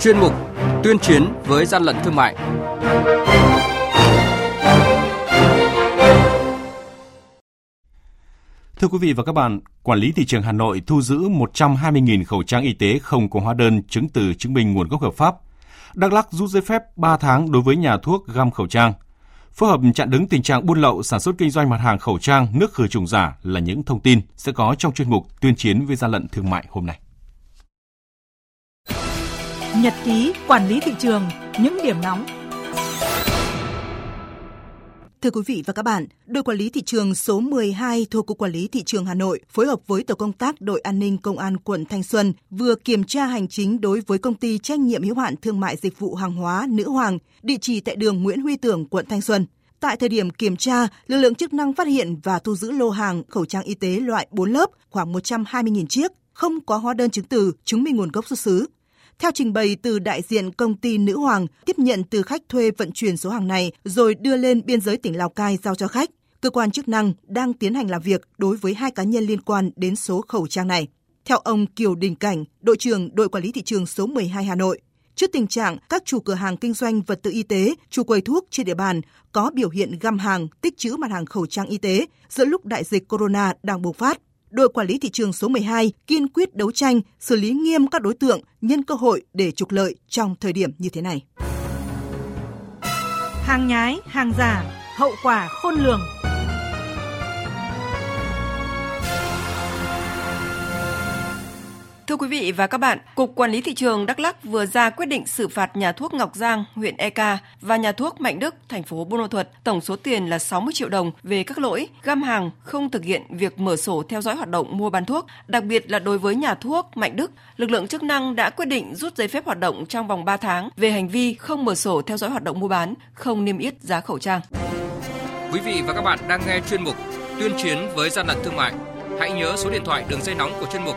chuyên mục Tuyên chiến với gian lận thương mại. Thưa quý vị và các bạn, Quản lý thị trường Hà Nội thu giữ 120.000 khẩu trang y tế không có hóa đơn chứng từ chứng minh nguồn gốc hợp pháp. Đắk Lắk rút giấy phép 3 tháng đối với nhà thuốc găm khẩu trang. Phối hợp chặn đứng tình trạng buôn lậu sản xuất kinh doanh mặt hàng khẩu trang, nước khử trùng giả là những thông tin sẽ có trong chuyên mục tuyên chiến với gian lận thương mại hôm nay. Nhật ký quản lý thị trường, những điểm nóng Thưa quý vị và các bạn, đội quản lý thị trường số 12 thuộc Cục Quản lý Thị trường Hà Nội phối hợp với tổ công tác đội an ninh công an quận Thanh Xuân vừa kiểm tra hành chính đối với công ty trách nhiệm hữu hạn thương mại dịch vụ hàng hóa Nữ Hoàng, địa chỉ tại đường Nguyễn Huy Tưởng, quận Thanh Xuân. Tại thời điểm kiểm tra, lực lượng chức năng phát hiện và thu giữ lô hàng khẩu trang y tế loại 4 lớp khoảng 120.000 chiếc, không có hóa đơn chứng từ chứng minh nguồn gốc xuất xứ. Theo trình bày từ đại diện công ty Nữ Hoàng, tiếp nhận từ khách thuê vận chuyển số hàng này rồi đưa lên biên giới tỉnh Lào Cai giao cho khách. Cơ quan chức năng đang tiến hành làm việc đối với hai cá nhân liên quan đến số khẩu trang này. Theo ông Kiều Đình Cảnh, đội trưởng đội quản lý thị trường số 12 Hà Nội, trước tình trạng các chủ cửa hàng kinh doanh vật tư y tế, chủ quầy thuốc trên địa bàn có biểu hiện găm hàng, tích trữ mặt hàng khẩu trang y tế giữa lúc đại dịch corona đang bùng phát đội quản lý thị trường số 12 kiên quyết đấu tranh, xử lý nghiêm các đối tượng nhân cơ hội để trục lợi trong thời điểm như thế này. Hàng nhái, hàng giả, hậu quả khôn lường. Thưa quý vị và các bạn, Cục Quản lý Thị trường Đắk Lắk vừa ra quyết định xử phạt nhà thuốc Ngọc Giang, huyện Eka và nhà thuốc Mạnh Đức, thành phố Buôn Ma Thuột, tổng số tiền là 60 triệu đồng về các lỗi găm hàng, không thực hiện việc mở sổ theo dõi hoạt động mua bán thuốc. Đặc biệt là đối với nhà thuốc Mạnh Đức, lực lượng chức năng đã quyết định rút giấy phép hoạt động trong vòng 3 tháng về hành vi không mở sổ theo dõi hoạt động mua bán, không niêm yết giá khẩu trang. Quý vị và các bạn đang nghe chuyên mục Tuyên chiến với gian lận thương mại. Hãy nhớ số điện thoại đường dây nóng của chuyên mục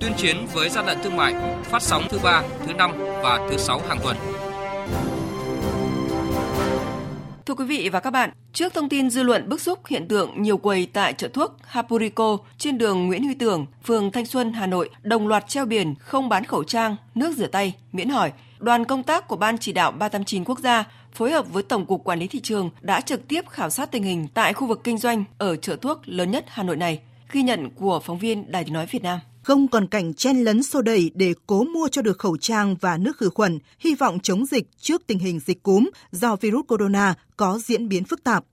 tuyên chiến với gian lận thương mại phát sóng thứ ba, thứ năm và thứ sáu hàng tuần. Thưa quý vị và các bạn, trước thông tin dư luận bức xúc hiện tượng nhiều quầy tại chợ thuốc Hapurico trên đường Nguyễn Huy Tưởng, phường Thanh Xuân, Hà Nội đồng loạt treo biển không bán khẩu trang, nước rửa tay, miễn hỏi, đoàn công tác của Ban chỉ đạo 389 quốc gia phối hợp với Tổng cục Quản lý thị trường đã trực tiếp khảo sát tình hình tại khu vực kinh doanh ở chợ thuốc lớn nhất Hà Nội này. Ghi nhận của phóng viên Đài tiếng nói Việt Nam không còn cảnh chen lấn xô đẩy để cố mua cho được khẩu trang và nước khử khuẩn, hy vọng chống dịch trước tình hình dịch cúm do virus corona có diễn biến phức tạp.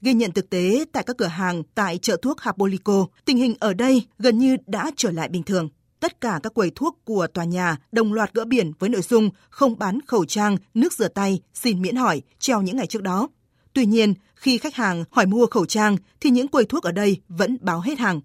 Ghi nhận thực tế tại các cửa hàng tại chợ thuốc Hapolico, tình hình ở đây gần như đã trở lại bình thường. Tất cả các quầy thuốc của tòa nhà đồng loạt gỡ biển với nội dung không bán khẩu trang, nước rửa tay, xin miễn hỏi, treo những ngày trước đó. Tuy nhiên, khi khách hàng hỏi mua khẩu trang thì những quầy thuốc ở đây vẫn báo hết hàng.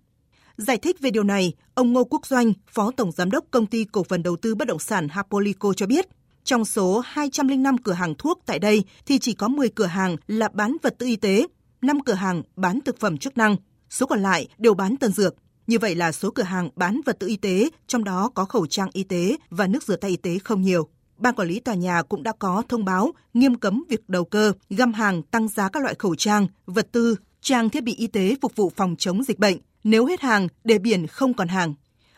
Giải thích về điều này, ông Ngô Quốc Doanh, Phó Tổng Giám đốc Công ty Cổ phần Đầu tư Bất động sản Hapolico cho biết, trong số 205 cửa hàng thuốc tại đây thì chỉ có 10 cửa hàng là bán vật tư y tế, 5 cửa hàng bán thực phẩm chức năng, số còn lại đều bán tân dược. Như vậy là số cửa hàng bán vật tư y tế, trong đó có khẩu trang y tế và nước rửa tay y tế không nhiều. Ban quản lý tòa nhà cũng đã có thông báo nghiêm cấm việc đầu cơ, găm hàng tăng giá các loại khẩu trang, vật tư, trang thiết bị y tế phục vụ phòng chống dịch bệnh nếu hết hàng để biển không còn hàng.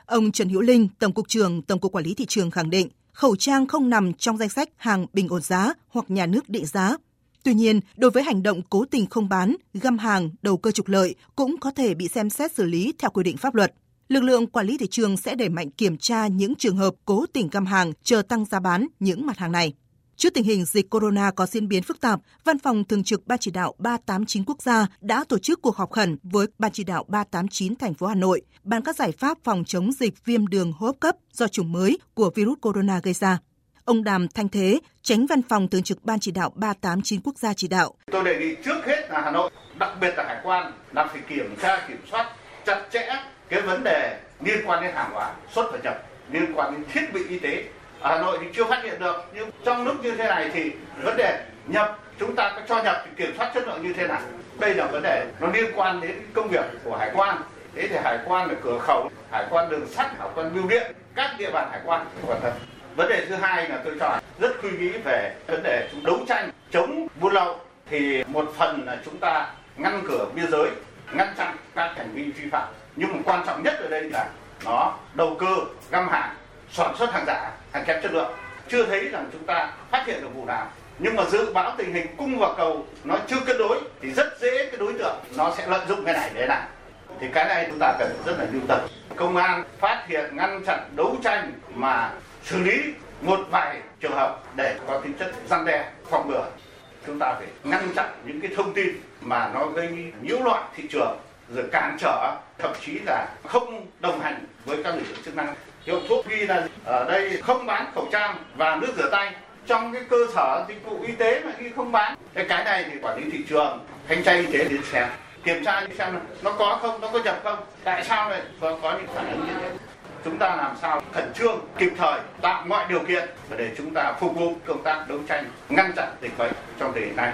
Ông Trần Hữu Linh, Tổng cục trưởng Tổng cục Quản lý thị trường khẳng định, khẩu trang không nằm trong danh sách hàng bình ổn giá hoặc nhà nước định giá. Tuy nhiên, đối với hành động cố tình không bán, găm hàng, đầu cơ trục lợi cũng có thể bị xem xét xử lý theo quy định pháp luật. Lực lượng quản lý thị trường sẽ đẩy mạnh kiểm tra những trường hợp cố tình găm hàng chờ tăng giá bán những mặt hàng này. Trước tình hình dịch corona có diễn biến phức tạp, Văn phòng Thường trực Ban chỉ đạo 389 quốc gia đã tổ chức cuộc họp khẩn với Ban chỉ đạo 389 thành phố Hà Nội bàn các giải pháp phòng chống dịch viêm đường hô hấp cấp do chủng mới của virus corona gây ra. Ông Đàm Thanh Thế, tránh văn phòng thường trực Ban chỉ đạo 389 quốc gia chỉ đạo. Tôi đề nghị trước hết là Hà Nội, đặc biệt là Hải quan, là phải kiểm tra, kiểm soát chặt chẽ cái vấn đề liên quan đến hàng hóa xuất và nhập, liên quan đến thiết bị y tế Hà Nội thì chưa phát hiện được, nhưng trong lúc như thế này thì vấn đề nhập, chúng ta có cho nhập thì kiểm soát chất lượng như thế nào? Đây là vấn đề nó liên quan đến công việc của hải quan. Thế thì hải quan là cửa khẩu, hải quan đường sắt, hải quan bưu điện, các địa bàn hải quan. Quan tâm vấn đề thứ hai là tôi cho rất suy nghĩ về vấn đề chúng đấu tranh chống buôn lậu. Thì một phần là chúng ta ngăn cửa biên giới, ngăn chặn các hành vi vi phạm. Nhưng mà quan trọng nhất ở đây là nó đầu cơ, găm hàng sản xuất hàng giả, hàng kém chất lượng. Chưa thấy rằng chúng ta phát hiện được vụ nào. Nhưng mà dự báo tình hình cung và cầu nó chưa cân đối thì rất dễ cái đối tượng nó sẽ lợi dụng cái này để làm. Thì cái này chúng ta cần rất là lưu tâm. Công an phát hiện, ngăn chặn, đấu tranh mà xử lý một vài trường hợp để có tính chất răn đe, phòng ngừa. Chúng ta phải ngăn chặn những cái thông tin mà nó gây nhiễu loạn thị trường rồi cản trở thậm chí là không đồng hành với các lực lượng chức năng. Hiệu thuốc ghi là ở đây không bán khẩu trang và nước rửa tay. Trong cái cơ sở dịch vụ y tế mà ghi không bán cái cái này thì quản lý thị trường thanh tra y tế đến xem. Kiểm tra xem nó có không nó có nhập không tại sao lại có, có những phản ứng như thế. Chúng ta làm sao khẩn trương kịp thời tạo mọi điều kiện để chúng ta phục vụ công tác đấu tranh ngăn chặn dịch bệnh trong thời điểm này.